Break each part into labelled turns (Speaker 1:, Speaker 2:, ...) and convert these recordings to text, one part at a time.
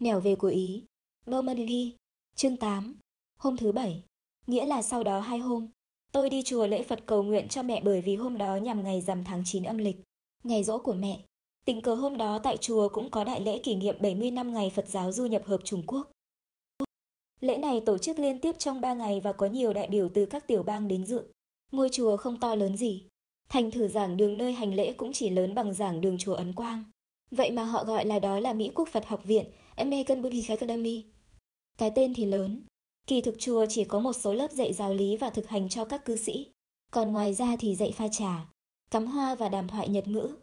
Speaker 1: Nẻo về của Ý. Normandy. Chương 8. Hôm thứ bảy. Nghĩa là sau đó hai hôm. Tôi đi chùa lễ Phật cầu nguyện cho mẹ bởi vì hôm đó nhằm ngày rằm tháng 9 âm lịch. Ngày rỗ của mẹ. Tình cờ hôm đó tại chùa cũng có đại lễ kỷ niệm 70 năm ngày Phật giáo du nhập hợp Trung Quốc. Lễ này tổ chức liên tiếp trong 3 ngày và có nhiều đại biểu từ các tiểu bang đến dự. Ngôi chùa không to lớn gì. Thành thử giảng đường nơi hành lễ cũng chỉ lớn bằng giảng đường chùa Ấn Quang. Vậy mà họ gọi là đó là Mỹ Quốc Phật Học Viện, em mê cân Buddhist Academy. Cái tên thì lớn. Kỳ thực chùa chỉ có một số lớp dạy giáo lý và thực hành cho các cư sĩ. Còn ngoài ra thì dạy pha trà, cắm hoa và đàm thoại Nhật ngữ.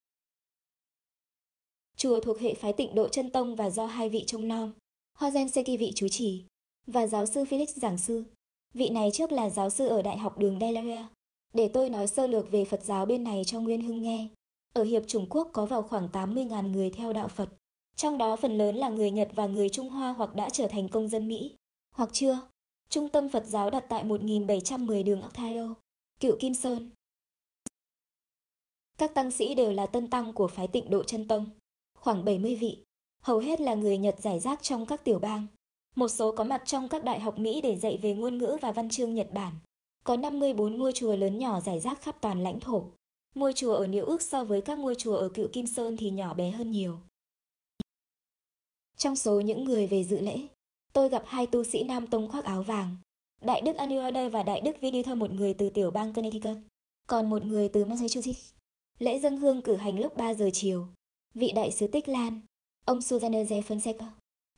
Speaker 1: Chùa thuộc hệ phái tịnh độ chân tông và do hai vị trông nom. Hoa Gen Seki vị chú trì và giáo sư Felix giảng sư. Vị này trước là giáo sư ở Đại học đường Delaware. Để tôi nói sơ lược về Phật giáo bên này cho Nguyên Hưng nghe. Ở Hiệp Trung Quốc có vào khoảng 80.000 người theo đạo Phật. Trong đó phần lớn là người Nhật và người Trung Hoa hoặc đã trở thành công dân Mỹ, hoặc chưa. Trung tâm Phật giáo đặt tại 1710 đường Octaio, Cựu Kim Sơn. Các tăng sĩ đều là tân tăng của phái tịnh độ chân tông, khoảng 70 vị, hầu hết là người Nhật giải rác trong các tiểu bang. Một số có mặt trong các đại học Mỹ để dạy về ngôn ngữ và văn chương Nhật Bản. Có 54 ngôi chùa lớn nhỏ giải rác khắp toàn lãnh thổ. Ngôi chùa ở Niệu ước so với các ngôi chùa ở Cựu Kim Sơn thì nhỏ bé hơn nhiều. Trong số những người về dự lễ, tôi gặp hai tu sĩ Nam Tông khoác áo vàng. Đại đức Anuada và Đại đức Vinitha một người từ tiểu bang Connecticut, còn một người từ Massachusetts. Lễ dân hương cử hành lúc 3 giờ chiều. Vị đại sứ Tích Lan, ông Susanne J. Fonseca,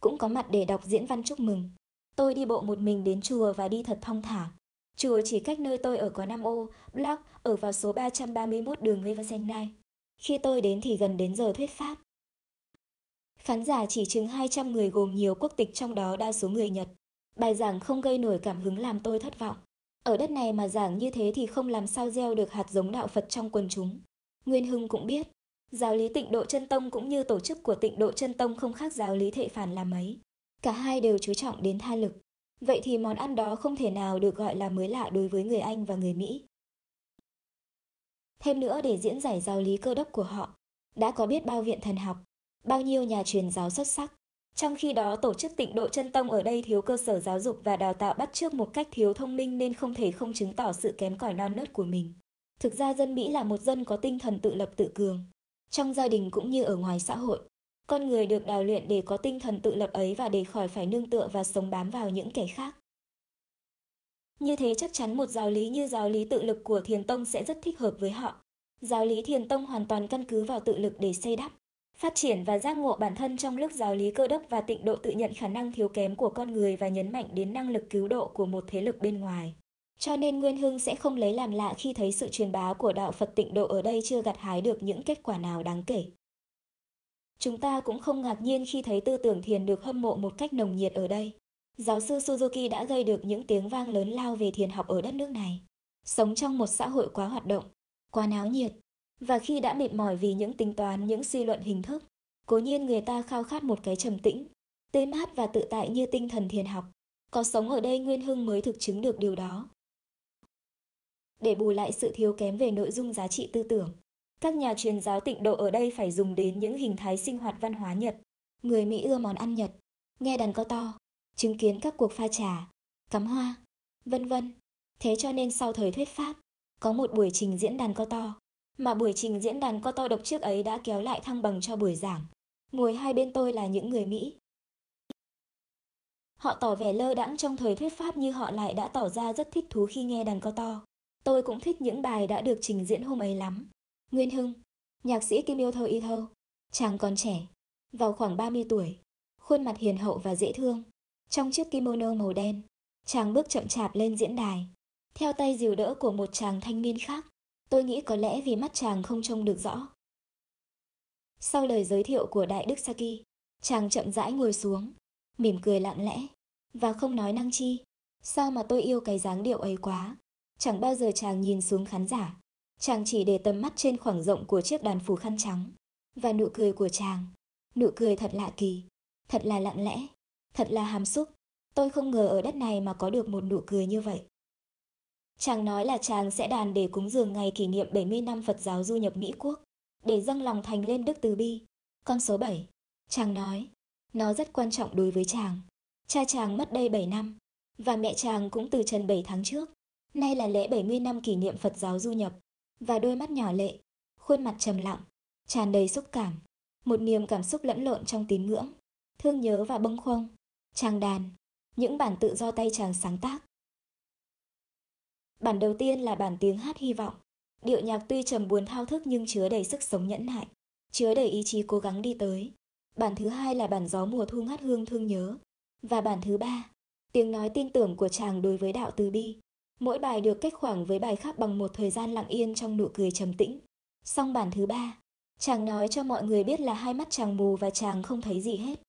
Speaker 1: cũng có mặt để đọc diễn văn chúc mừng. Tôi đi bộ một mình đến chùa và đi thật thong thả. Chùa chỉ cách nơi tôi ở có 5 ô, block ở vào số 331 đường Riverside. Khi tôi đến thì gần đến giờ thuyết pháp. Khán giả chỉ chừng 200 người gồm nhiều quốc tịch trong đó đa số người Nhật. Bài giảng không gây nổi cảm hứng làm tôi thất vọng. Ở đất này mà giảng như thế thì không làm sao gieo được hạt giống đạo Phật trong quần chúng. Nguyên Hưng cũng biết, giáo lý tịnh độ chân tông cũng như tổ chức của tịnh độ chân tông không khác giáo lý thệ phản là mấy. Cả hai đều chú trọng đến tha lực. Vậy thì món ăn đó không thể nào được gọi là mới lạ đối với người Anh và người Mỹ. Thêm nữa để diễn giải giáo lý cơ đốc của họ, đã có biết bao viện thần học, bao nhiêu nhà truyền giáo xuất sắc. Trong khi đó, tổ chức tịnh độ chân tông ở đây thiếu cơ sở giáo dục và đào tạo bắt trước một cách thiếu thông minh nên không thể không chứng tỏ sự kém cỏi non nớt của mình. Thực ra dân Mỹ là một dân có tinh thần tự lập tự cường. Trong gia đình cũng như ở ngoài xã hội, con người được đào luyện để có tinh thần tự lập ấy và để khỏi phải nương tựa và sống bám vào những kẻ khác. Như thế chắc chắn một giáo lý như giáo lý tự lực của Thiền Tông sẽ rất thích hợp với họ. Giáo lý Thiền Tông hoàn toàn căn cứ vào tự lực để xây đắp, phát triển và giác ngộ bản thân trong lúc giáo lý cơ đốc và tịnh độ tự nhận khả năng thiếu kém của con người và nhấn mạnh đến năng lực cứu độ của một thế lực bên ngoài. Cho nên Nguyên Hưng sẽ không lấy làm lạ khi thấy sự truyền bá của đạo Phật tịnh độ ở đây chưa gặt hái được những kết quả nào đáng kể. Chúng ta cũng không ngạc nhiên khi thấy tư tưởng thiền được hâm mộ một cách nồng nhiệt ở đây. Giáo sư Suzuki đã gây được những tiếng vang lớn lao về thiền học ở đất nước này. Sống trong một xã hội quá hoạt động, quá náo nhiệt, và khi đã mệt mỏi vì những tính toán, những suy luận hình thức, cố nhiên người ta khao khát một cái trầm tĩnh, tê mát và tự tại như tinh thần thiền học. Có sống ở đây Nguyên Hưng mới thực chứng được điều đó. Để bù lại sự thiếu kém về nội dung giá trị tư tưởng, các nhà truyền giáo tịnh độ ở đây phải dùng đến những hình thái sinh hoạt văn hóa Nhật. Người Mỹ ưa món ăn Nhật, nghe đàn co to, chứng kiến các cuộc pha trà, cắm hoa, vân vân. Thế cho nên sau thời thuyết pháp, có một buổi trình diễn đàn co to, mà buổi trình diễn đàn co to độc trước ấy đã kéo lại thăng bằng cho buổi giảng. Ngồi hai bên tôi là những người Mỹ. Họ tỏ vẻ lơ đãng trong thời thuyết pháp như họ lại đã tỏ ra rất thích thú khi nghe đàn co to. Tôi cũng thích những bài đã được trình diễn hôm ấy lắm. Nguyên Hưng, nhạc sĩ Kim Yêu Thơ Y Thơ, chàng còn trẻ, vào khoảng 30 tuổi, khuôn mặt hiền hậu và dễ thương. Trong chiếc kimono màu đen, chàng bước chậm chạp lên diễn đài, theo tay dìu đỡ của một chàng thanh niên khác. Tôi nghĩ có lẽ vì mắt chàng không trông được rõ. Sau lời giới thiệu của Đại Đức Saki, chàng chậm rãi ngồi xuống, mỉm cười lặng lẽ, và không nói năng chi. Sao mà tôi yêu cái dáng điệu ấy quá. Chẳng bao giờ chàng nhìn xuống khán giả. Chàng chỉ để tầm mắt trên khoảng rộng của chiếc đàn phù khăn trắng. Và nụ cười của chàng. Nụ cười thật lạ kỳ. Thật là lặng lẽ. Thật là hàm xúc. Tôi không ngờ ở đất này mà có được một nụ cười như vậy. Chàng nói là chàng sẽ đàn để cúng dường ngày kỷ niệm 70 năm Phật giáo du nhập Mỹ Quốc, để dâng lòng thành lên Đức Từ Bi. Con số 7. Chàng nói, Nó rất quan trọng đối với chàng. Cha chàng mất đây 7 năm, và mẹ chàng cũng từ trần 7 tháng trước. Nay là lễ 70 năm kỷ niệm Phật giáo du nhập, và đôi mắt nhỏ lệ, khuôn mặt trầm lặng, tràn đầy xúc cảm, một niềm cảm xúc lẫn lộn trong tín ngưỡng, thương nhớ và bâng khuâng. Chàng đàn, những bản tự do tay chàng sáng tác. Bản đầu tiên là bản tiếng hát hy vọng. Điệu nhạc tuy trầm buồn thao thức nhưng chứa đầy sức sống nhẫn nại, chứa đầy ý chí cố gắng đi tới. Bản thứ hai là bản gió mùa thu ngát hương thương nhớ. Và bản thứ ba, tiếng nói tin tưởng của chàng đối với đạo từ bi. Mỗi bài được cách khoảng với bài khác bằng một thời gian lặng yên trong nụ cười trầm tĩnh. Xong bản thứ ba, chàng nói cho mọi người biết là hai mắt chàng mù và chàng không thấy gì hết.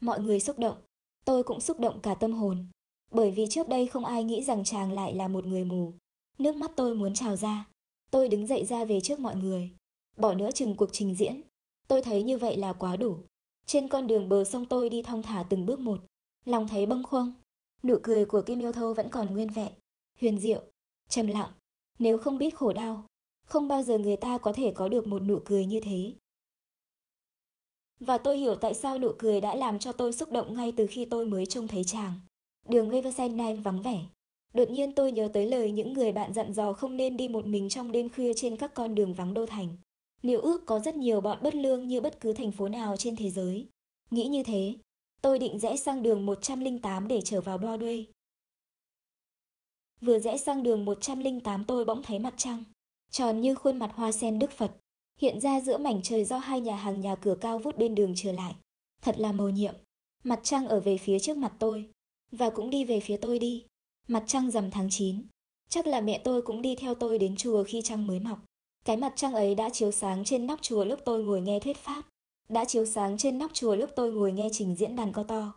Speaker 1: Mọi người xúc động, tôi cũng xúc động cả tâm hồn, bởi vì trước đây không ai nghĩ rằng chàng lại là một người mù. Nước mắt tôi muốn trào ra, tôi đứng dậy ra về trước mọi người, bỏ nữa chừng cuộc trình diễn. Tôi thấy như vậy là quá đủ. Trên con đường bờ sông tôi đi thong thả từng bước một, lòng thấy bâng khuâng. Nụ cười của Kim Yêu Thâu vẫn còn nguyên vẹn, huyền diệu, trầm lặng. Nếu không biết khổ đau, không bao giờ người ta có thể có được một nụ cười như thế. Và tôi hiểu tại sao nụ cười đã làm cho tôi xúc động ngay từ khi tôi mới trông thấy chàng. Đường Riverside vắng vẻ. Đột nhiên tôi nhớ tới lời những người bạn dặn dò không nên đi một mình trong đêm khuya trên các con đường vắng đô thành. Liệu ước có rất nhiều bọn bất lương như bất cứ thành phố nào trên thế giới. Nghĩ như thế, tôi định rẽ sang đường 108 để trở vào Broadway. Vừa rẽ sang đường 108 tôi bỗng thấy mặt trăng, tròn như khuôn mặt hoa sen Đức Phật, hiện ra giữa mảnh trời do hai nhà hàng nhà cửa cao vút bên đường trở lại. Thật là mầu nhiệm. Mặt trăng ở về phía trước mặt tôi, và cũng đi về phía tôi đi. Mặt trăng rằm tháng 9. Chắc là mẹ tôi cũng đi theo tôi đến chùa khi trăng mới mọc. Cái mặt trăng ấy đã chiếu sáng trên nóc chùa lúc tôi ngồi nghe thuyết pháp. Đã chiếu sáng trên nóc chùa lúc tôi ngồi nghe trình diễn đàn co to.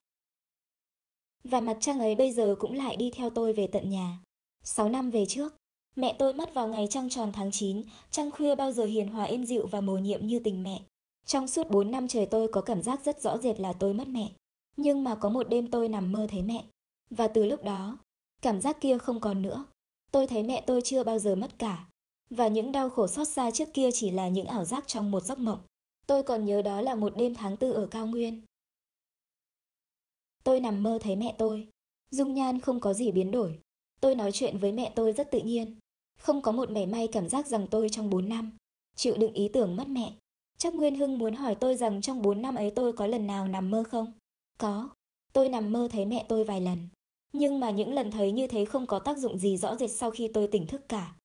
Speaker 1: Và mặt trăng ấy bây giờ cũng lại đi theo tôi về tận nhà. Sáu năm về trước, mẹ tôi mất vào ngày trăng tròn tháng 9, trăng khuya bao giờ hiền hòa êm dịu và mồ nhiệm như tình mẹ. Trong suốt 4 năm trời tôi có cảm giác rất rõ rệt là tôi mất mẹ. Nhưng mà có một đêm tôi nằm mơ thấy mẹ. Và từ lúc đó, cảm giác kia không còn nữa. Tôi thấy mẹ tôi chưa bao giờ mất cả. Và những đau khổ xót xa trước kia chỉ là những ảo giác trong một giấc mộng. Tôi còn nhớ đó là một đêm tháng tư ở cao nguyên. Tôi nằm mơ thấy mẹ tôi. Dung nhan không có gì biến đổi. Tôi nói chuyện với mẹ tôi rất tự nhiên. Không có một mảy may cảm giác rằng tôi trong 4 năm chịu đựng ý tưởng mất mẹ. Chắc Nguyên Hưng muốn hỏi tôi rằng trong 4 năm ấy tôi có lần nào nằm mơ không? Có. Tôi nằm mơ thấy mẹ tôi vài lần. Nhưng mà những lần thấy như thế không có tác dụng gì rõ rệt sau khi tôi tỉnh thức cả.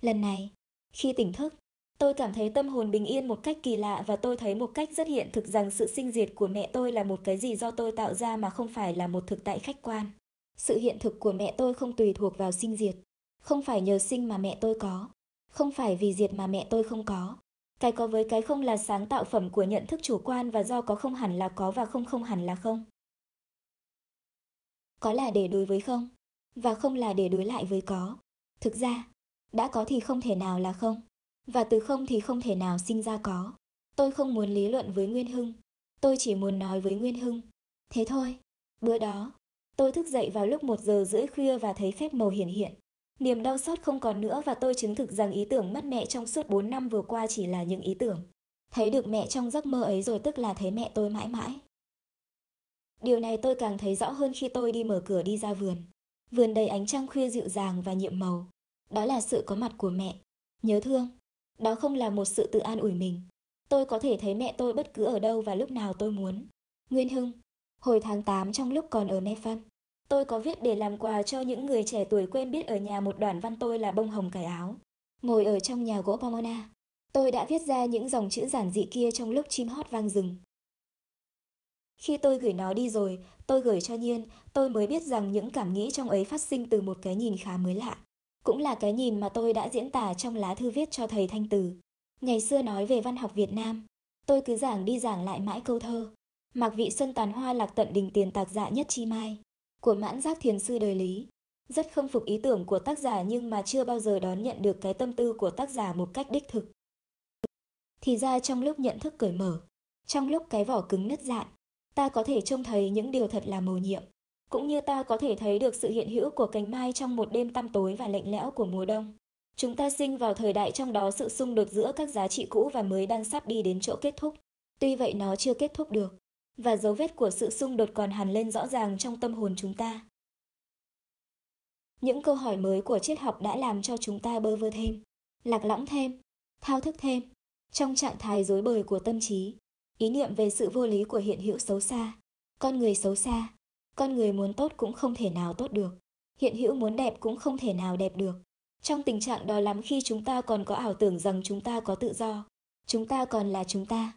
Speaker 1: Lần này, khi tỉnh thức, tôi cảm thấy tâm hồn bình yên một cách kỳ lạ và tôi thấy một cách rất hiện thực rằng sự sinh diệt của mẹ tôi là một cái gì do tôi tạo ra mà không phải là một thực tại khách quan. Sự hiện thực của mẹ tôi không tùy thuộc vào sinh diệt, không phải nhờ sinh mà mẹ tôi có, không phải vì diệt mà mẹ tôi không có. Cái có với cái không là sáng tạo phẩm của nhận thức chủ quan và do có không hẳn là có và không không hẳn là không. Có là để đối với không, và không là để đối lại với có. Thực ra, đã có thì không thể nào là không, và từ không thì không thể nào sinh ra có. Tôi không muốn lý luận với Nguyên Hưng, tôi chỉ muốn nói với Nguyên Hưng. Thế thôi, bữa đó, tôi thức dậy vào lúc một giờ rưỡi khuya và thấy phép màu hiển hiện. Niềm đau xót không còn nữa và tôi chứng thực rằng ý tưởng mất mẹ trong suốt 4 năm vừa qua chỉ là những ý tưởng. Thấy được mẹ trong giấc mơ ấy rồi tức là thấy mẹ tôi mãi mãi. Điều này tôi càng thấy rõ hơn khi tôi đi mở cửa đi ra vườn. Vườn đầy ánh trăng khuya dịu dàng và nhiệm màu. Đó là sự có mặt của mẹ. Nhớ thương. Đó không là một sự tự an ủi mình. Tôi có thể thấy mẹ tôi bất cứ ở đâu và lúc nào tôi muốn. Nguyên Hưng. Hồi tháng 8 trong lúc còn ở Nepal. Tôi có viết để làm quà cho những người trẻ tuổi quen biết ở nhà một đoạn văn tôi là bông hồng cải áo. Ngồi ở trong nhà gỗ Pomona, tôi đã viết ra những dòng chữ giản dị kia trong lúc chim hót vang rừng. Khi tôi gửi nó đi rồi, tôi gửi cho Nhiên, tôi mới biết rằng những cảm nghĩ trong ấy phát sinh từ một cái nhìn khá mới lạ. Cũng là cái nhìn mà tôi đã diễn tả trong lá thư viết cho thầy Thanh Từ. Ngày xưa nói về văn học Việt Nam, tôi cứ giảng đi giảng lại mãi câu thơ. Mặc vị xuân tàn hoa lạc tận đình tiền tạc dạ nhất chi mai của mãn giác thiền sư đời lý. Rất không phục ý tưởng của tác giả nhưng mà chưa bao giờ đón nhận được cái tâm tư của tác giả một cách đích thực. Thì ra trong lúc nhận thức cởi mở, trong lúc cái vỏ cứng nứt dạn, ta có thể trông thấy những điều thật là mầu nhiệm, cũng như ta có thể thấy được sự hiện hữu của cánh mai trong một đêm tăm tối và lạnh lẽo của mùa đông. Chúng ta sinh vào thời đại trong đó sự xung đột giữa các giá trị cũ và mới đang sắp đi đến chỗ kết thúc. Tuy vậy nó chưa kết thúc được, và dấu vết của sự xung đột còn hằn lên rõ ràng trong tâm hồn chúng ta. Những câu hỏi mới của triết học đã làm cho chúng ta bơ vơ thêm, lạc lõng thêm, thao thức thêm, trong trạng thái rối bời của tâm trí, ý niệm về sự vô lý của hiện hữu xấu xa, con người xấu xa, con người muốn tốt cũng không thể nào tốt được, hiện hữu muốn đẹp cũng không thể nào đẹp được. Trong tình trạng đó lắm khi chúng ta còn có ảo tưởng rằng chúng ta có tự do, chúng ta còn là chúng ta.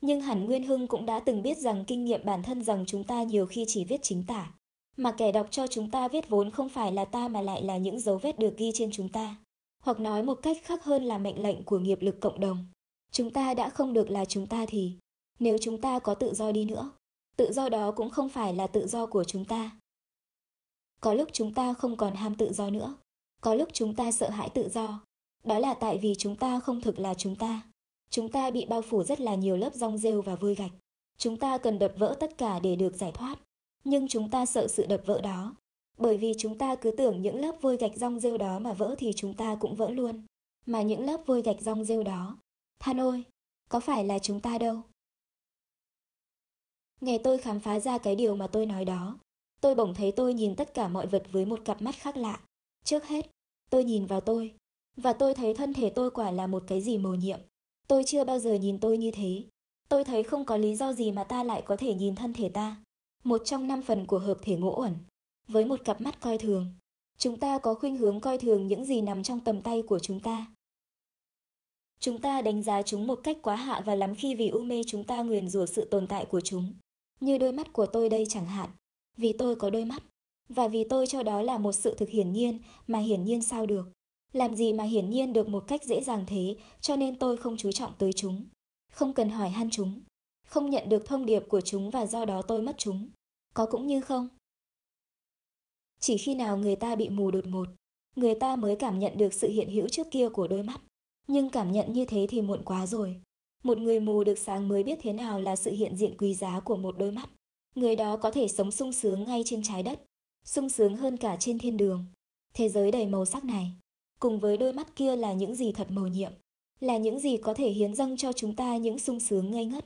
Speaker 1: Nhưng hẳn Nguyên Hưng cũng đã từng biết rằng kinh nghiệm bản thân rằng chúng ta nhiều khi chỉ viết chính tả, mà kẻ đọc cho chúng ta viết vốn không phải là ta mà lại là những dấu vết được ghi trên chúng ta. Hoặc nói một cách khác hơn là mệnh lệnh của nghiệp lực cộng đồng. Chúng ta đã không được là chúng ta thì, nếu chúng ta có tự do đi nữa, tự do đó cũng không phải là tự do của chúng ta. Có lúc chúng ta không còn ham tự do nữa, có lúc chúng ta sợ hãi tự do. Đó là tại vì chúng ta không thực là chúng ta. Chúng ta bị bao phủ rất là nhiều lớp rong rêu và vôi gạch. Chúng ta cần đập vỡ tất cả để được giải thoát. Nhưng chúng ta sợ sự đập vỡ đó. Bởi vì chúng ta cứ tưởng những lớp vôi gạch rong rêu đó mà vỡ thì chúng ta cũng vỡ luôn. Mà những lớp vôi gạch rong rêu đó, than ôi, có phải là chúng ta đâu. Ngày tôi khám phá ra cái điều mà tôi nói đó, tôi bỗng thấy tôi nhìn tất cả mọi vật với một cặp mắt khác lạ. Trước hết, tôi nhìn vào tôi, và tôi thấy thân thể tôi quả là một cái gì mầu nhiệm. Tôi chưa bao giờ nhìn tôi như thế. Tôi thấy không có lý do gì mà ta lại có thể nhìn thân thể ta. Một trong năm phần của hợp thể ngũ uẩn. Với một cặp mắt coi thường. Chúng ta có khuynh hướng coi thường những gì nằm trong tầm tay của chúng ta. Chúng ta đánh giá chúng một cách quá hạ và lắm khi vì u mê chúng ta nguyền rủa sự tồn tại của chúng. Như đôi mắt của tôi đây chẳng hạn. Vì tôi có đôi mắt. Và vì tôi cho đó là một sự thực hiển nhiên mà hiển nhiên sao được. Làm gì mà hiển nhiên được một cách dễ dàng thế, cho nên tôi không chú trọng tới chúng. Không cần hỏi han chúng. Không nhận được thông điệp của chúng và do đó tôi mất chúng. Có cũng như không. Chỉ khi nào người ta bị mù đột ngột, người ta mới cảm nhận được sự hiện hữu trước kia của đôi mắt. Nhưng cảm nhận như thế thì muộn quá rồi. Một người mù được sáng mới biết thế nào là sự hiện diện quý giá của một đôi mắt. Người đó có thể sống sung sướng ngay trên trái đất, sung sướng hơn cả trên thiên đường. Thế giới đầy màu sắc này, cùng với đôi mắt kia là những gì thật mầu nhiệm, là những gì có thể hiến dâng cho chúng ta những sung sướng ngây ngất.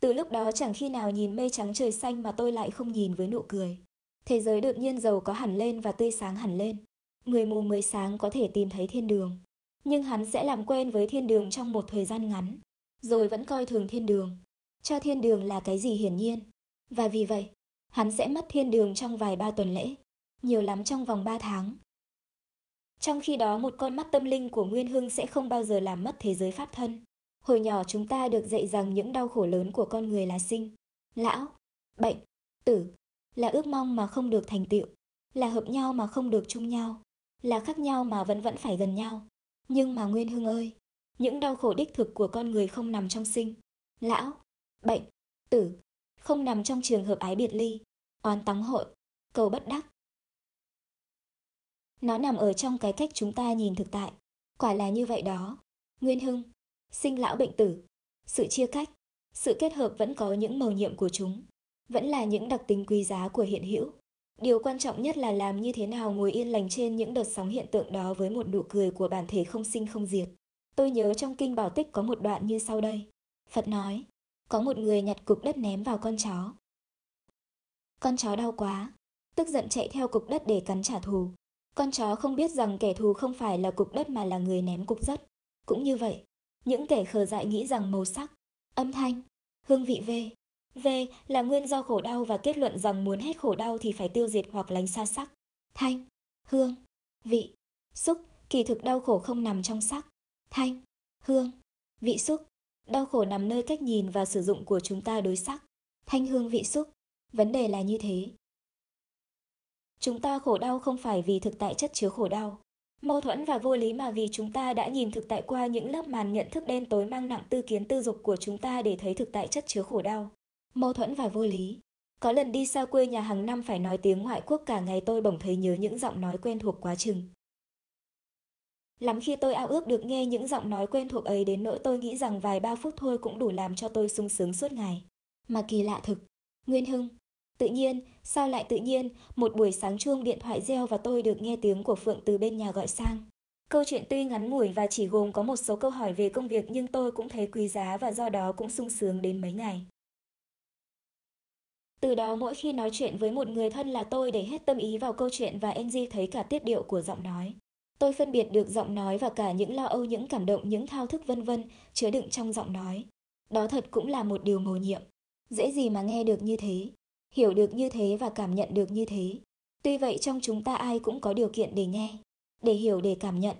Speaker 1: Từ lúc đó chẳng khi nào nhìn mây trắng trời xanh mà tôi lại không nhìn với nụ cười. Thế giới đột nhiên giàu có hẳn lên và tươi sáng hẳn lên. Người mù mới sáng có thể tìm thấy thiên đường. Nhưng hắn sẽ làm quen với thiên đường trong một thời gian ngắn. Rồi vẫn coi thường thiên đường. Cho thiên đường là cái gì hiển nhiên. Và vì vậy, hắn sẽ mất thiên đường trong vài ba tuần lễ. Nhiều lắm trong vòng ba tháng. Trong khi đó một con mắt tâm linh của Nguyên Hưng sẽ không bao giờ làm mất thế giới pháp thân. Hồi nhỏ chúng ta được dạy rằng những đau khổ lớn của con người là sinh, lão, bệnh, tử, là ước mong mà không được thành tựu, là hợp nhau mà không được chung nhau, là khác nhau mà vẫn vẫn phải gần nhau. Nhưng mà Nguyên Hưng ơi, những đau khổ đích thực của con người không nằm trong sinh, lão, bệnh, tử, không nằm trong trường hợp ái biệt ly, oán tắng hội, cầu bất đắc, nó nằm ở trong cái cách chúng ta nhìn thực tại. Quả là như vậy đó. Nguyên Hưng, sinh lão bệnh tử, sự chia cách, sự kết hợp vẫn có những màu nhiệm của chúng, vẫn là những đặc tính quý giá của hiện hữu. Điều quan trọng nhất là làm như thế nào ngồi yên lành trên những đợt sóng hiện tượng đó với một nụ cười của bản thể không sinh không diệt. Tôi nhớ trong kinh Bảo Tích có một đoạn như sau đây. Phật nói, có một người nhặt cục đất ném vào con chó. Con chó đau quá, tức giận chạy theo cục đất để cắn trả thù. Con chó không biết rằng kẻ thù không phải là cục đất mà là người ném cục đất. Cũng như vậy, những kẻ khờ dại nghĩ rằng màu sắc, âm thanh, hương vị V, V là nguyên do khổ đau và kết luận rằng muốn hết khổ đau thì phải tiêu diệt hoặc lánh xa sắc, thanh, hương, vị, xúc, kỳ thực đau khổ không nằm trong sắc, thanh, hương, vị xúc. Đau khổ nằm nơi cách nhìn và sử dụng của chúng ta đối sắc, thanh hương vị xúc. Vấn đề là như thế, Chúng ta khổ đau không phải vì thực tại chất chứa khổ đau, mâu thuẫn và vô lý mà vì chúng ta đã nhìn thực tại qua những lớp màn nhận thức đen tối mang nặng tư kiến tư dục của chúng ta để thấy thực tại chất chứa khổ đau. Mâu thuẫn và vô lý. Có lần đi xa quê nhà hàng năm phải nói tiếng ngoại quốc cả ngày tôi bỗng thấy nhớ những giọng nói quen thuộc quá chừng. Lắm khi tôi ao ước được nghe những giọng nói quen thuộc ấy đến nỗi tôi nghĩ rằng vài ba phút thôi cũng đủ làm cho tôi sung sướng suốt ngày. Mà kỳ lạ thực, Nguyên Hưng, Tự nhiên, sao lại tự nhiên, một buổi sáng chuông điện thoại reo và tôi được nghe tiếng của Phượng từ bên nhà gọi sang. Câu chuyện tuy ngắn ngủi và chỉ gồm có một số câu hỏi về công việc nhưng tôi cũng thấy quý giá và do đó cũng sung sướng đến mấy ngày. Từ đó mỗi khi nói chuyện với một người thân là tôi để hết tâm ý vào câu chuyện và NG thấy cả tiết điệu của giọng nói. Tôi phân biệt được giọng nói và cả những lo âu, những cảm động, những thao thức vân vân chứa đựng trong giọng nói. Đó thật cũng là một điều mầu nhiệm. Dễ gì mà nghe được như thế, hiểu được như thế và cảm nhận được như thế. Tuy vậy trong chúng ta ai cũng có điều kiện để nghe, để hiểu để cảm nhận.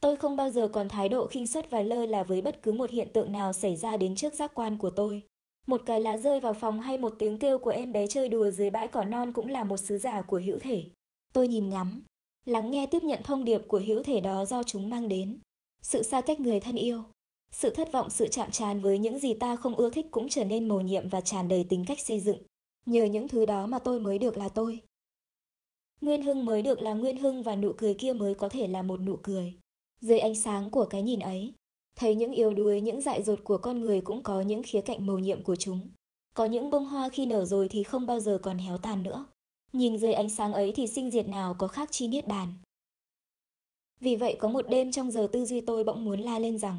Speaker 1: Tôi không bao giờ còn thái độ khinh suất và lơ là với bất cứ một hiện tượng nào xảy ra đến trước giác quan của tôi. Một cái lá rơi vào phòng hay một tiếng kêu của em bé chơi đùa dưới bãi cỏ non cũng là một sứ giả của hữu thể. Tôi nhìn ngắm, lắng nghe tiếp nhận thông điệp của hữu thể đó do chúng mang đến. Sự xa cách người thân yêu, sự thất vọng, sự chạm tràn với những gì ta không ưa thích cũng trở nên mầu nhiệm và tràn đầy tính cách xây dựng. Nhờ những thứ đó mà tôi mới được là tôi. Nguyên Hưng mới được là Nguyên Hưng và nụ cười kia mới có thể là một nụ cười. Dưới ánh sáng của cái nhìn ấy, thấy những yếu đuối, những dại dột của con người cũng có những khía cạnh mầu nhiệm của chúng. Có những bông hoa khi nở rồi thì không bao giờ còn héo tàn nữa. Nhìn dưới ánh sáng ấy thì sinh diệt nào có khác chi niết bàn. Vì vậy có một đêm trong giờ tư duy tôi bỗng muốn la lên rằng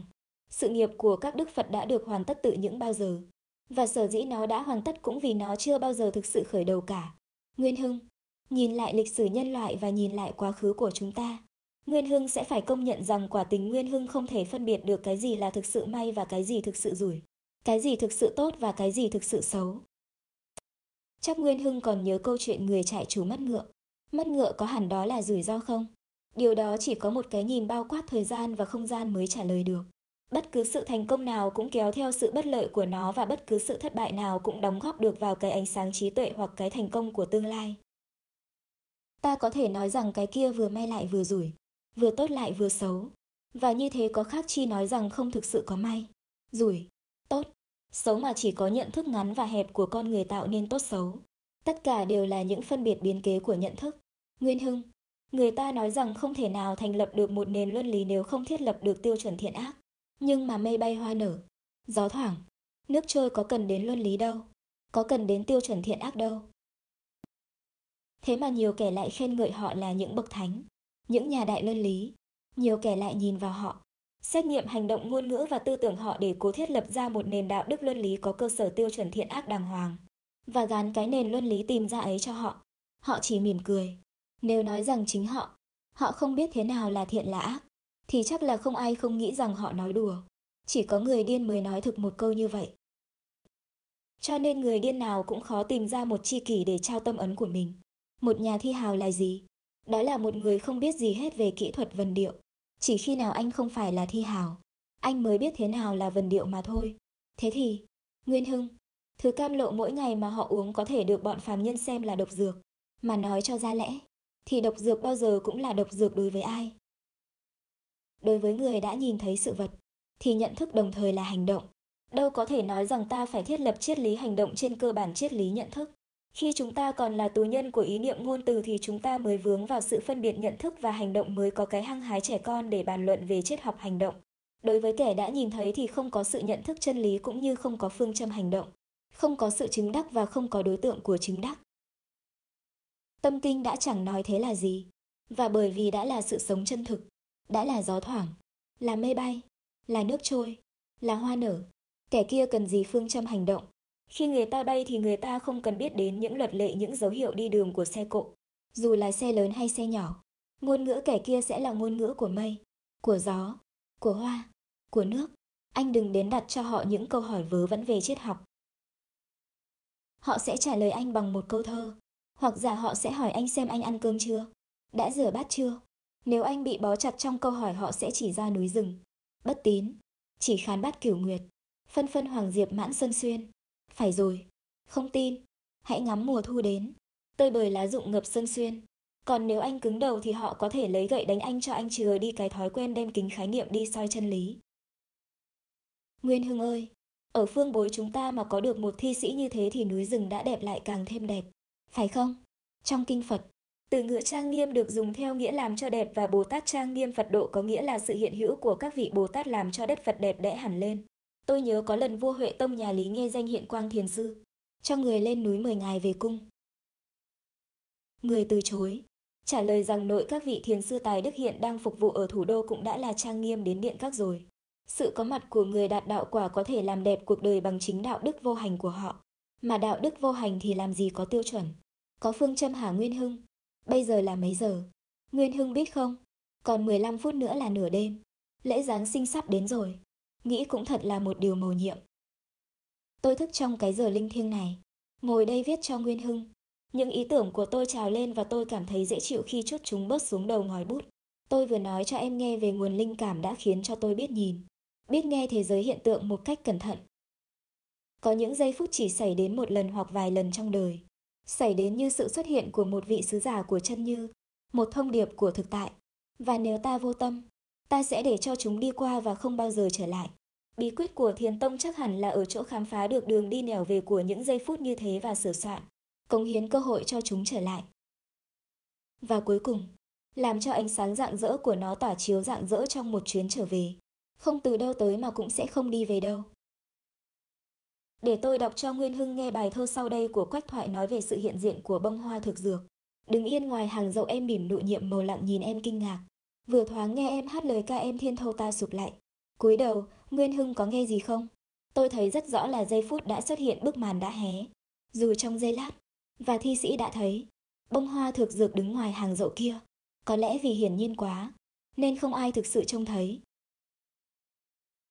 Speaker 1: sự nghiệp của các đức Phật đã được hoàn tất từ những bao giờ. Và sở dĩ nó đã hoàn tất cũng vì nó chưa bao giờ thực sự khởi đầu cả. Nguyên Hưng, nhìn lại lịch sử nhân loại và nhìn lại quá khứ của chúng ta. Nguyên Hưng sẽ phải công nhận rằng quả tình Nguyên Hưng không thể phân biệt được cái gì là thực sự may và cái gì thực sự rủi. Cái gì thực sự tốt và cái gì thực sự xấu. Chắc Nguyên Hưng còn nhớ câu chuyện người chạy chú mất ngựa. Mất ngựa có hẳn đó là rủi ro không? Điều đó chỉ có một cái nhìn bao quát thời gian và không gian mới trả lời được. Bất cứ sự thành công nào cũng kéo theo sự bất lợi của nó và bất cứ sự thất bại nào cũng đóng góp được vào cái ánh sáng trí tuệ hoặc cái thành công của tương lai. Ta có thể nói rằng cái kia vừa may lại vừa rủi, vừa tốt lại vừa xấu. Và như thế có khác chi nói rằng không thực sự có may, rủi, tốt, xấu mà chỉ có nhận thức ngắn và hẹp của con người tạo nên tốt xấu. Tất cả đều là những phân biệt biến kế của nhận thức. Nguyên Hưng, người ta nói rằng không thể nào thành lập được một nền luân lý nếu không thiết lập được tiêu chuẩn thiện ác. Nhưng mà mây bay hoa nở, gió thoảng, nước trôi có cần đến luân lý đâu, có cần đến tiêu chuẩn thiện ác đâu. Thế mà nhiều kẻ lại khen ngợi họ là những bậc thánh, những nhà đại luân lý. Nhiều kẻ lại nhìn vào họ, xét nghiệm hành động ngôn ngữ và tư tưởng họ để cố thiết lập ra một nền đạo đức luân lý có cơ sở tiêu chuẩn thiện ác đàng hoàng, và gắn cái nền luân lý tìm ra ấy cho họ. Họ chỉ mỉm cười. Nếu nói rằng chính họ, họ không biết thế nào là thiện là ác, thì chắc là không ai không nghĩ rằng họ nói đùa. Chỉ có người điên mới nói thực một câu như vậy. Cho nên người điên nào cũng khó tìm ra một chi kỷ để trao tâm ấn của mình. Một nhà thi hào là gì? Đó là một người không biết gì hết về kỹ thuật vần điệu. Chỉ khi nào anh không phải là thi hào, anh mới biết thế nào là vần điệu mà thôi. Thế thì, Nguyên Hưng, thứ cam lộ mỗi ngày mà họ uống có thể được bọn phàm nhân xem là độc dược. Mà nói cho ra lẽ, thì độc dược bao giờ cũng là độc dược đối với ai. Đối với người đã nhìn thấy sự vật, thì nhận thức đồng thời là hành động. Đâu có thể nói rằng ta phải thiết lập triết lý hành động trên cơ bản triết lý nhận thức. Khi chúng ta còn là tù nhân của ý niệm ngôn từ thì chúng ta mới vướng vào sự phân biệt nhận thức và hành động mới có cái hăng hái trẻ con để bàn luận về triết học hành động. Đối với kẻ đã nhìn thấy thì không có sự nhận thức chân lý cũng như không có phương châm hành động, không có sự chứng đắc và không có đối tượng của chứng đắc. Tâm kinh đã chẳng nói thế là gì, và bởi vì đã là sự sống chân thực, đã là gió thoảng, là mây bay, là nước trôi, là hoa nở, kẻ kia cần gì phương châm hành động. Khi người ta bay thì người ta không cần biết đến những luật lệ những dấu hiệu đi đường của xe cộ, dù là xe lớn hay xe nhỏ. Ngôn ngữ kẻ kia sẽ là ngôn ngữ của mây, của gió, của hoa, của nước. Anh đừng đến đặt cho họ những câu hỏi vớ vẩn về triết học. Họ sẽ trả lời anh bằng một câu thơ, hoặc giả họ sẽ hỏi anh xem anh ăn cơm chưa, đã rửa bát chưa. Nếu anh bị bó chặt trong câu hỏi họ sẽ chỉ ra núi rừng, bất tín, chỉ khán bát cửu nguyệt, phân phân hoàng diệp mãn sơn xuyên. Phải rồi, không tin, hãy ngắm mùa thu đến, tơi bời lá rụng ngập sơn xuyên. Còn nếu anh cứng đầu thì họ có thể lấy gậy đánh anh cho anh chừa đi cái thói quen đem kính khái niệm đi soi chân lý. Nguyên Hưng ơi, ở phương bối chúng ta mà có được một thi sĩ như thế thì núi rừng đã đẹp lại càng thêm đẹp, phải không? Trong kinh Phật, từ ngữ trang nghiêm được dùng theo nghĩa làm cho đẹp và Bồ Tát trang nghiêm Phật độ có nghĩa là sự hiện hữu của các vị Bồ Tát làm cho đất Phật đẹp đẽ hẳn lên. Tôi nhớ có lần vua Huệ Tông nhà Lý nghe danh hiện quang thiền sư, cho người lên núi 10 ngày về cung. Người từ chối, trả lời rằng nội các vị thiền sư tài đức hiện đang phục vụ ở thủ đô cũng đã là trang nghiêm đến điện các rồi. Sự có mặt của người đạt đạo quả có thể làm đẹp cuộc đời bằng chính đạo đức vô hành của họ. Mà đạo đức vô hành thì làm gì có tiêu chuẩn. Có phương châm hà Nguyên Hưng? Bây giờ là mấy giờ? Nguyên Hưng biết không? Còn 15 phút nữa là nửa đêm. Lễ Giáng sinh sắp đến rồi. Nghĩ cũng thật là một điều mầu nhiệm. Tôi thức trong cái giờ linh thiêng này. Ngồi đây viết cho Nguyên Hưng. Những ý tưởng của tôi trào lên và tôi cảm thấy dễ chịu khi chút chúng bớt xuống đầu ngòi bút. Tôi vừa nói cho em nghe về nguồn linh cảm đã khiến cho tôi biết nhìn, biết nghe thế giới hiện tượng một cách cẩn thận. Có những giây phút chỉ xảy đến một lần hoặc vài lần trong đời, xảy đến như sự xuất hiện của một vị sứ giả của chân như, một thông điệp của thực tại. Và nếu ta vô tâm, ta sẽ để cho chúng đi qua và không bao giờ trở lại. Bí quyết của thiền tông chắc hẳn là ở chỗ khám phá được đường đi nẻo về của những giây phút như thế và sửa soạn, cống hiến cơ hội cho chúng trở lại. Và cuối cùng, làm cho ánh sáng rạng rỡ của nó tỏa chiếu rạng rỡ trong một chuyến trở về. Không từ đâu tới mà cũng sẽ không đi về đâu. Để tôi đọc cho Nguyên Hưng nghe bài thơ sau đây của Quách Thoại nói về sự hiện diện của bông hoa thực dược. Đứng yên ngoài hàng dậu em mỉm nụ nhiệm màu lặng nhìn em kinh ngạc. Vừa thoáng nghe em hát lời ca em thiên thâu ta sụp lại. cúi đầu, Nguyên Hưng có nghe gì không? Tôi thấy rất rõ là giây phút đã xuất hiện bức màn đã hé. Dù trong giây lát, và thi sĩ đã thấy, bông hoa thực dược đứng ngoài hàng dậu kia. Có lẽ vì hiển nhiên quá, nên không ai thực sự trông thấy.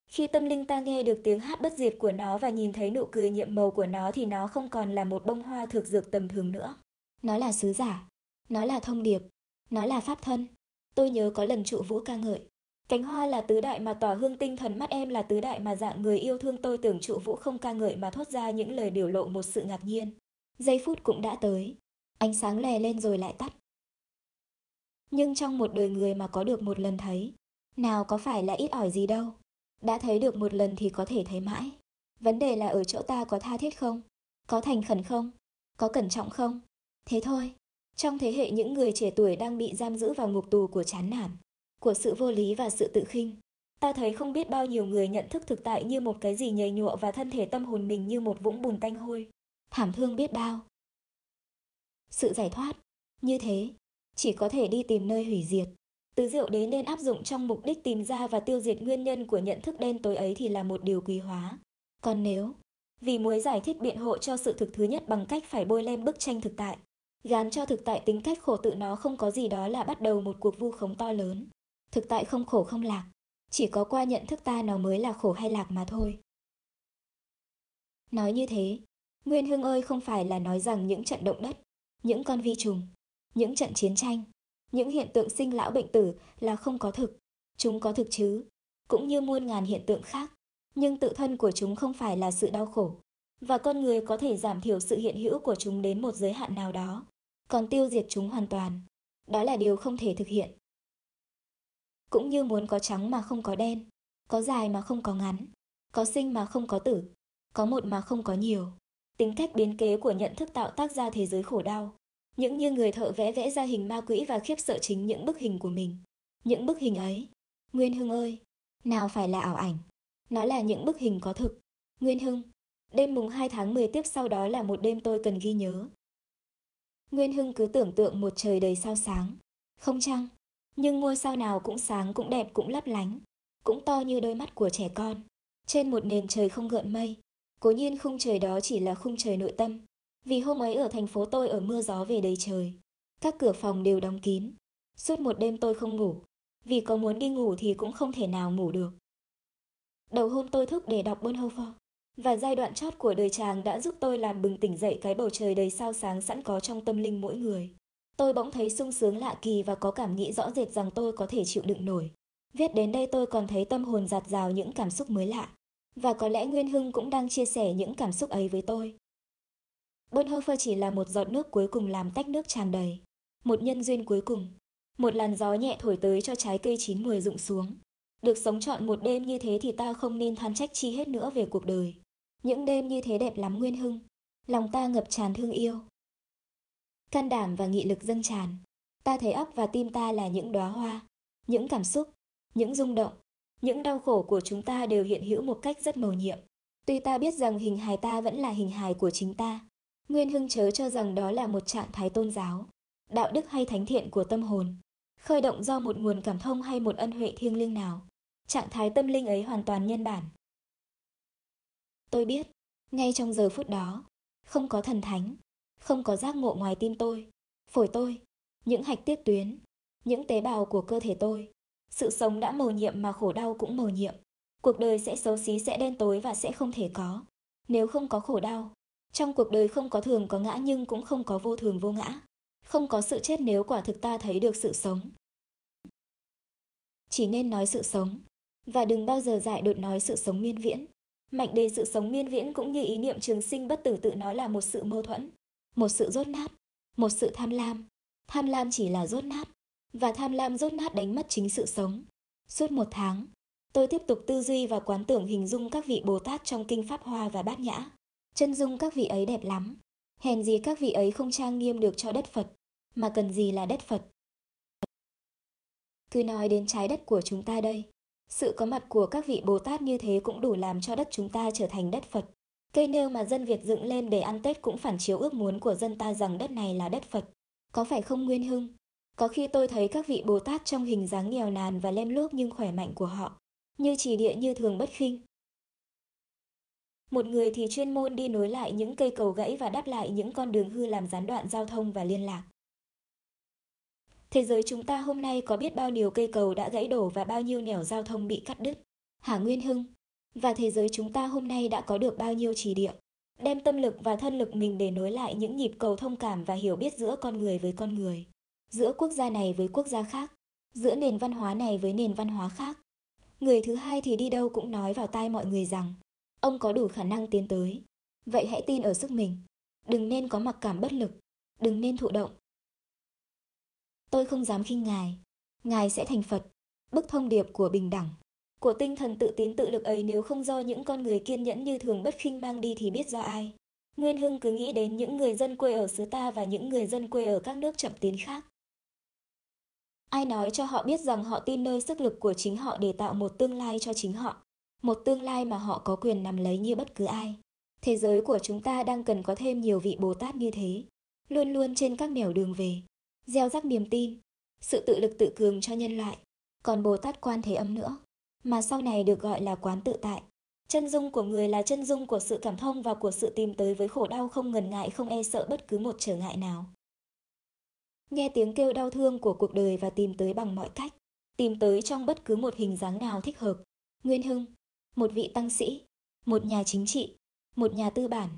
Speaker 1: Khi tâm linh ta nghe được tiếng hát bất diệt của nó và nhìn thấy nụ cười nhiệm màu của nó thì nó không còn là một bông hoa thực dược tầm thường nữa. Nó là sứ giả, nó là thông điệp, nó là pháp thân. Tôi nhớ có lần trụ vũ ca ngợi. Cánh hoa là tứ đại mà tỏa hương tinh thần mắt em là tứ đại mà dạng người yêu thương tôi tưởng trụ vũ không ca ngợi mà thốt ra những lời biểu lộ một sự ngạc nhiên. Giây phút cũng đã tới. Ánh sáng lè lên rồi lại tắt. Nhưng trong một đời người mà có được một lần thấy, nào có phải là ít ỏi gì đâu. Đã thấy được một lần thì có thể thấy mãi. Vấn đề là ở chỗ ta có tha thiết không? Có thành khẩn không? Có cẩn trọng không? Thế thôi. Trong thế hệ những người trẻ tuổi đang bị giam giữ vào ngục tù của chán nản, của sự vô lý và sự tự khinh, ta thấy không biết bao nhiêu người nhận thức thực tại như một cái gì nhầy nhụa và thân thể tâm hồn mình như một vũng bùn tanh hôi. Thảm thương biết bao. Sự giải thoát, như thế, chỉ có thể đi tìm nơi hủy diệt. Từ rượu đến nên áp dụng trong mục đích tìm ra và tiêu diệt nguyên nhân của nhận thức đen tối ấy thì là một điều quý hóa. Còn nếu, vì muốn giải thích biện hộ cho sự thực thứ nhất bằng cách phải bôi lem bức tranh thực tại, gán cho thực tại tính cách khổ tự nó không có gì đó là bắt đầu một cuộc vu khống to lớn. Thực tại không khổ không lạc, chỉ có qua nhận thức ta nó mới là khổ hay lạc mà thôi. Nói như thế, Nguyên Hưng ơi không phải là nói rằng những trận động đất, những con vi trùng, những trận chiến tranh, những hiện tượng sinh lão bệnh tử là không có thực. Chúng có thực chứ, cũng như muôn ngàn hiện tượng khác, nhưng tự thân của chúng không phải là sự đau khổ. Và con người có thể giảm thiểu sự hiện hữu của chúng đến một giới hạn nào đó, còn tiêu diệt chúng hoàn toàn. Đó là điều không thể thực hiện. Cũng như muốn có trắng mà không có đen, có dài mà không có ngắn, có sinh mà không có tử, có một mà không có nhiều. Tính cách biến kế của nhận thức tạo tác ra thế giới khổ đau. Những như người thợ vẽ vẽ ra hình ma quỷ và khiếp sợ chính những bức hình của mình. Những bức hình ấy. Nguyên Hưng ơi, nào phải là ảo ảnh. Nó là những bức hình có thực. Nguyên Hưng, đêm mùng 2 tháng 10 tiếp sau đó là một đêm tôi cần ghi nhớ. Nguyên Hưng cứ tưởng tượng một trời đầy sao sáng. Không chăng, nhưng ngôi sao nào cũng sáng cũng đẹp cũng lấp lánh, cũng to như đôi mắt của trẻ con. Trên một nền trời không gợn mây, cố nhiên khung trời đó chỉ là khung trời nội tâm, vì hôm ấy ở thành phố tôi ở mưa gió về đầy trời. Các cửa phòng đều đóng kín. Suốt một đêm tôi không ngủ. Vì có muốn đi ngủ thì cũng không thể nào ngủ được. Đầu hôm tôi thức để đọc Bonhoeffer. Và giai đoạn chót của đời chàng đã giúp tôi làm bừng tỉnh dậy cái bầu trời đầy sao sáng sẵn có trong tâm linh mỗi người. Tôi bỗng thấy sung sướng lạ kỳ và có cảm nghĩ rõ rệt rằng tôi có thể chịu đựng nổi. Viết đến đây tôi còn thấy tâm hồn giạt rào những cảm xúc mới lạ. Và có lẽ Nguyên Hưng cũng đang chia sẻ những cảm xúc ấy với tôi. Bonhoeffer chỉ là một giọt nước cuối cùng làm tách nước tràn đầy. Một nhân duyên cuối cùng. Một làn gió nhẹ thổi tới cho trái cây chín mùi rụng xuống. Được sống trọn một đêm như thế thì ta không nên than trách chi hết nữa về cuộc đời. Những đêm như thế đẹp lắm Nguyên Hưng. Lòng ta ngập tràn thương yêu. Can đảm và nghị lực dâng tràn. Ta thấy óc và tim ta là những đóa hoa. Những cảm xúc, những rung động, những đau khổ của chúng ta đều hiện hữu một cách rất mầu nhiệm. Tuy ta biết rằng hình hài ta vẫn là hình hài của chính ta, Nguyên Hưng chớ cho rằng đó là một trạng thái tôn giáo. đạo đức hay thánh thiện của tâm hồn, khơi động do một nguồn cảm thông hay một ân huệ thiêng liêng nào. Trạng thái tâm linh ấy hoàn toàn nhân bản. Tôi biết, ngay trong giờ phút đó, không có thần thánh, không có giác ngộ ngoài tim tôi, phổi tôi, những hạch tiết tuyến, những tế bào của cơ thể tôi. Sự sống đã mầu nhiệm mà khổ đau cũng mầu nhiệm. Cuộc đời sẽ xấu xí sẽ đen tối và sẽ không thể có. Nếu không có khổ đau, trong cuộc đời không có thường có ngã nhưng cũng không có vô thường vô ngã. Không có sự chết nếu quả thực ta thấy được sự sống. Chỉ nên nói sự sống, và đừng bao giờ dại đột nói sự sống miên viễn. Mạnh đề sự sống miên viễn cũng như ý niệm trường sinh bất tử tự nói là một sự mâu thuẫn, một sự rốt nát, một sự tham lam. Tham lam chỉ là rốt nát, và tham lam rốt nát đánh mất chính sự sống. Suốt một tháng, tôi tiếp tục tư duy và quán tưởng hình dung các vị Bồ Tát trong kinh Pháp Hoa và Bát Nhã. Chân dung các vị ấy đẹp lắm, hèn gì các vị ấy không trang nghiêm được cho đất Phật, mà cần gì là đất Phật. Cứ nói đến trái đất của chúng ta đây, sự có mặt của các vị Bồ Tát như thế cũng đủ làm cho đất chúng ta trở thành đất Phật. Cây nêu mà dân Việt dựng lên để ăn Tết cũng phản chiếu ước muốn của dân ta rằng đất này là đất Phật. Có phải không Nguyên Hưng? Có khi tôi thấy các vị Bồ Tát trong hình dáng nghèo nàn và lem lốp nhưng khỏe mạnh của họ, như chỉ địa như thường bất khinh. Một người thì chuyên môn đi nối lại những cây cầu gãy và đắp lại những con đường hư làm gián đoạn giao thông và liên lạc. Thế giới chúng ta hôm nay có biết bao nhiêu cây cầu đã gãy đổ và bao nhiêu nẻo giao thông bị cắt đứt. Hà Nguyên Hưng? Và thế giới chúng ta hôm nay đã có được bao nhiêu trì địa, đem tâm lực và thân lực mình để nối lại những nhịp cầu thông cảm và hiểu biết giữa con người với con người, giữa quốc gia này với quốc gia khác, giữa nền văn hóa này với nền văn hóa khác. Người thứ hai thì đi đâu cũng nói vào tai mọi người rằng, ông có đủ khả năng tiến tới. Vậy hãy tin ở sức mình, đừng nên có mặc cảm bất lực, đừng nên thụ động, Tôi không dám khinh Ngài. Ngài sẽ thành Phật, bức thông điệp của bình đẳng. Của tinh thần tự tín tự lực ấy nếu không do những con người kiên nhẫn như thường bất khinh mang đi thì biết do ai. Nguyên Hưng cứ nghĩ đến những người dân quê ở xứ ta và những người dân quê ở các nước chậm tiến khác. Ai nói cho họ biết rằng họ tin nơi sức lực của chính họ để tạo một tương lai cho chính họ, một tương lai mà họ có quyền nắm lấy như bất cứ ai. Thế giới của chúng ta đang cần có thêm nhiều vị Bồ Tát như thế, luôn luôn trên các nẻo đường về, gieo rắc niềm tin, sự tự lực tự cường cho nhân loại. Còn Bồ Tát Quan Thế Âm nữa, mà sau này được gọi là quán tự tại. Chân dung của người là chân dung của sự cảm thông và của sự tìm tới với khổ đau không ngần ngại không e sợ bất cứ một trở ngại nào. Nghe tiếng kêu đau thương của cuộc đời và tìm tới bằng mọi cách, tìm tới trong bất cứ một hình dáng nào thích hợp. Nguyên Hưng, một vị tăng sĩ, một nhà chính trị, một nhà tư bản,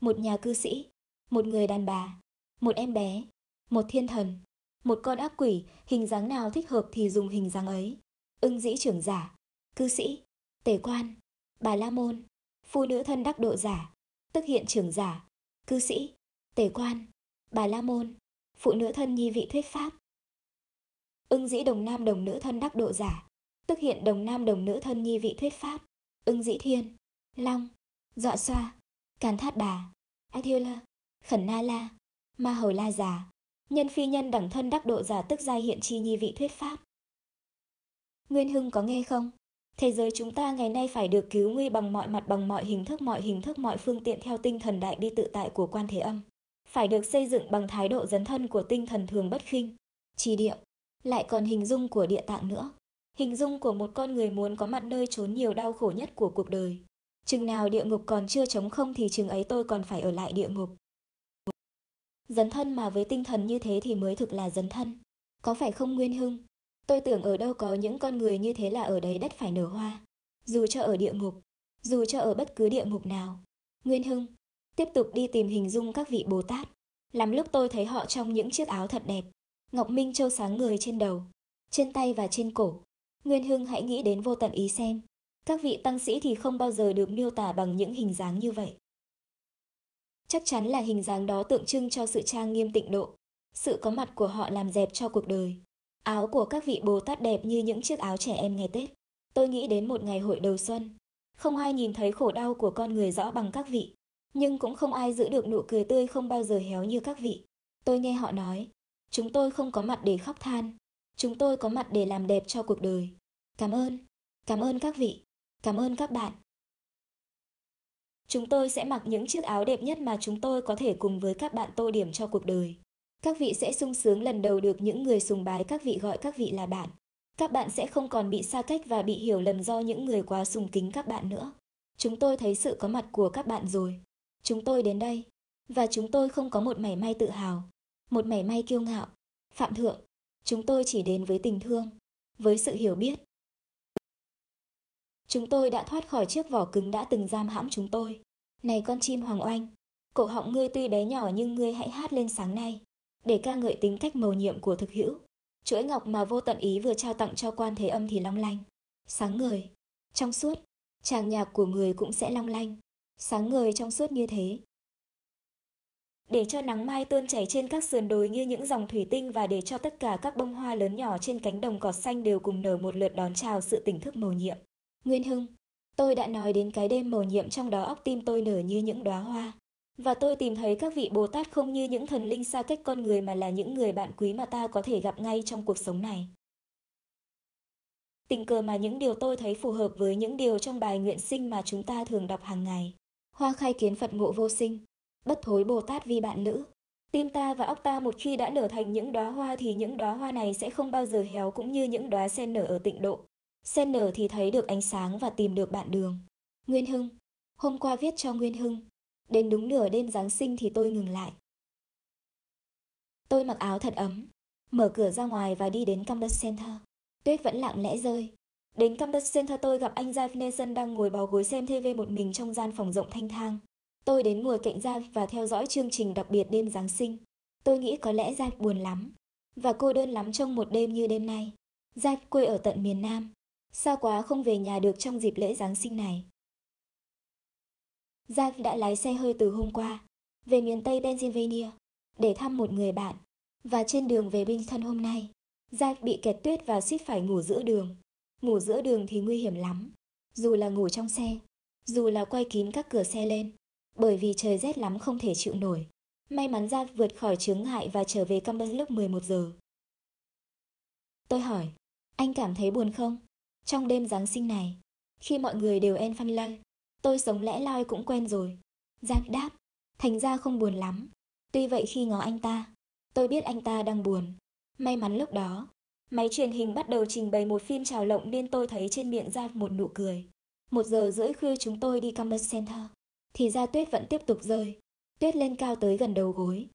Speaker 1: một nhà cư sĩ, một người đàn bà, một em bé, một thiên thần, một con ác quỷ, hình dáng nào thích hợp thì dùng hình dáng ấy. Ưng dĩ trưởng giả, cư sĩ, tể quan, bà la môn, phụ nữ thân đắc độ giả, tức hiện trưởng giả, cư sĩ, tể quan, bà la môn, phụ nữ thân nhi vị thuyết pháp. Ưng dĩ đồng nam đồng nữ thân đắc độ giả, tức hiện đồng nam đồng nữ thân nhi vị thuyết pháp. Ưng dĩ thiên, long, dọa xoa, càn thát bà, athila khẩn na la, ma hầu la già, nhân phi nhân đẳng thân đắc độ giả tức giai hiện chi nhi vị thuyết pháp. Nguyên Hưng có nghe không? Thế giới chúng ta ngày nay phải được cứu nguy bằng mọi mặt bằng mọi hình thức mọi hình thức mọi phương tiện theo tinh thần đại bi tự tại của quan thế âm. Phải được xây dựng bằng thái độ dấn thân của tinh thần thường bất khinh, trì địa, lại còn hình dung của địa tạng nữa. Hình dung của một con người muốn có mặt nơi trốn nhiều đau khổ nhất của cuộc đời. Chừng nào địa ngục còn chưa trống không thì chừng ấy tôi còn phải ở lại địa ngục. Dấn thân mà với tinh thần như thế thì mới thực là dấn thân. Có phải không Nguyên Hưng? Tôi tưởng ở đâu có những con người như thế là ở đấy đất phải nở hoa. Dù cho ở địa ngục, dù cho ở bất cứ địa ngục nào. Nguyên Hưng, tiếp tục đi tìm hình dung các vị Bồ Tát. Làm lúc tôi thấy họ trong những chiếc áo thật đẹp. Ngọc Minh Châu sáng người trên đầu, trên tay và trên cổ. Nguyên Hưng hãy nghĩ đến vô tận ý xem. Các vị tăng sĩ thì không bao giờ được miêu tả bằng những hình dáng như vậy. Chắc chắn là hình dáng đó tượng trưng cho sự trang nghiêm tịnh độ. Sự có mặt của họ làm dẹp cho cuộc đời. Áo của các vị Bồ Tát đẹp như những chiếc áo trẻ em ngày Tết. Tôi nghĩ đến một ngày hội đầu xuân. Không ai nhìn thấy khổ đau của con người rõ bằng các vị. Nhưng cũng không ai giữ được nụ cười tươi không bao giờ héo như các vị. Tôi nghe họ nói, chúng tôi không có mặt để khóc than. Chúng tôi có mặt để làm đẹp cho cuộc đời. Cảm ơn, cảm ơn các vị, cảm ơn các bạn. Chúng tôi sẽ mặc những chiếc áo đẹp nhất mà chúng tôi có thể cùng với các bạn tô điểm cho cuộc đời. Các vị sẽ sung sướng lần đầu được những người sùng bái các vị gọi các vị là bạn. Các bạn sẽ không còn bị xa cách và bị hiểu lầm do những người quá sùng kính các bạn nữa. Chúng tôi thấy sự có mặt của các bạn rồi. Chúng tôi đến đây. Và chúng tôi không có một mảy may tự hào, một mảy may kiêu ngạo. Phạm thượng, chúng tôi chỉ đến với tình thương, với sự hiểu biết. Chúng tôi đã thoát khỏi chiếc vỏ cứng đã từng giam hãm chúng tôi. Này con chim hoàng oanh, cổ họng ngươi tuy bé nhỏ nhưng ngươi hãy hát lên sáng nay, để ca ngợi tính cách mầu nhiệm của thực hữu. Chuỗi ngọc mà vô tận ý vừa trao tặng cho quan thế âm thì long lanh, sáng ngời, trong suốt, tràng nhạc của người cũng sẽ long lanh, sáng ngời trong suốt như thế. Để cho nắng mai tuôn chảy trên các sườn đồi như những dòng thủy tinh và để cho tất cả các bông hoa lớn nhỏ trên cánh đồng cỏ xanh đều cùng nở một lượt đón chào sự tỉnh thức mầu nhiệm. Nguyên Hưng, tôi đã nói đến cái đêm mầu nhiệm trong đó óc tim tôi nở như những đóa hoa. Và tôi tìm thấy các vị Bồ Tát không như những thần linh xa cách con người mà là những người bạn quý mà ta có thể gặp ngay trong cuộc sống này. Tình cờ mà những điều tôi thấy phù hợp với những điều trong bài nguyện sinh mà chúng ta thường đọc hàng ngày. Hoa khai kiến Phật ngộ vô sinh, bất thối Bồ Tát vi bạn nữ. Tim ta và óc ta một khi đã nở thành những đóa hoa thì những đóa hoa này sẽ không bao giờ héo cũng như những đóa sen nở ở tịnh độ. Sen nở thì thấy được ánh sáng và tìm được bạn đường. Nguyên Hưng. Hôm qua viết cho Nguyên Hưng. Đến đúng nửa đêm Giáng sinh thì tôi ngừng lại. Tôi mặc áo thật ấm, mở cửa ra ngoài và đi đến Campus Center. Tuyết vẫn lặng lẽ rơi. Đến Campus Center tôi gặp anh Jeff Nelson đang ngồi bò gối xem TV một mình trong gian phòng rộng thanh thang. Tôi đến ngồi cạnh Jeff và theo dõi chương trình đặc biệt đêm Giáng sinh. Tôi nghĩ có lẽ Jeff buồn lắm và cô đơn lắm trong một đêm như đêm nay. Jeff quê ở tận miền Nam, xa quá không về nhà được trong dịp lễ Giáng sinh này. Jack đã lái xe hơi từ hôm qua, về miền Tây Pennsylvania, để thăm một người bạn. Và trên đường về Bington hôm nay, Jack bị kẹt tuyết và suýt phải ngủ giữa đường. Ngủ giữa đường thì nguy hiểm lắm, dù là ngủ trong xe, dù là quay kín các cửa xe lên, bởi vì trời rét lắm không thể chịu nổi. May mắn ra vượt khỏi chướng ngại và trở về campus lúc 11 giờ. Tôi hỏi, anh cảm thấy buồn không? Trong đêm Giáng sinh này, khi mọi người đều en phân lân, tôi sống lẽ loi cũng quen rồi. Giang đáp, thành ra không buồn lắm. Tuy vậy khi ngó anh ta, tôi biết anh ta đang buồn. May mắn lúc đó, máy truyền hình bắt đầu trình bày một phim trào lộng nên tôi thấy trên miệng ra một nụ cười. Một giờ rưỡi khuya chúng tôi đi Campus Center, thì ra tuyết vẫn tiếp tục rơi. Tuyết lên cao tới gần đầu gối.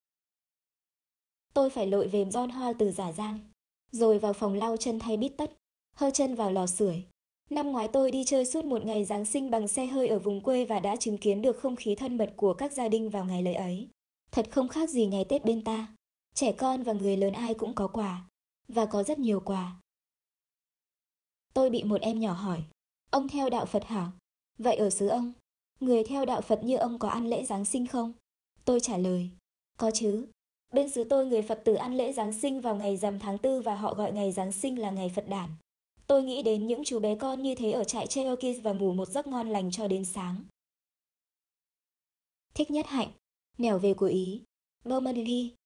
Speaker 1: Tôi phải lội về John Hall từ giả giang, rồi vào phòng lau chân thay bít tất hơ chân vào lò sưởi. Năm ngoái tôi đi chơi suốt một ngày Giáng sinh bằng xe hơi ở vùng quê và đã chứng kiến được không khí thân mật của các gia đình vào ngày lễ ấy. Thật không khác gì ngày Tết bên ta. Trẻ con và người lớn ai cũng có quà. Và có rất nhiều quà. Tôi bị một em nhỏ hỏi. Ông theo đạo Phật hả? Vậy ở xứ ông, người theo đạo Phật như ông có ăn lễ Giáng sinh không? Tôi trả lời. Có chứ. Bên xứ tôi người Phật tử ăn lễ Giáng sinh vào ngày rằm tháng tư và họ gọi ngày Giáng sinh là ngày Phật đản. Tôi nghĩ đến những chú bé con như thế ở trại Cherokee và ngủ một giấc ngon lành cho đến sáng. Thích nhất hạnh, nẻo về của Ý, Normandy,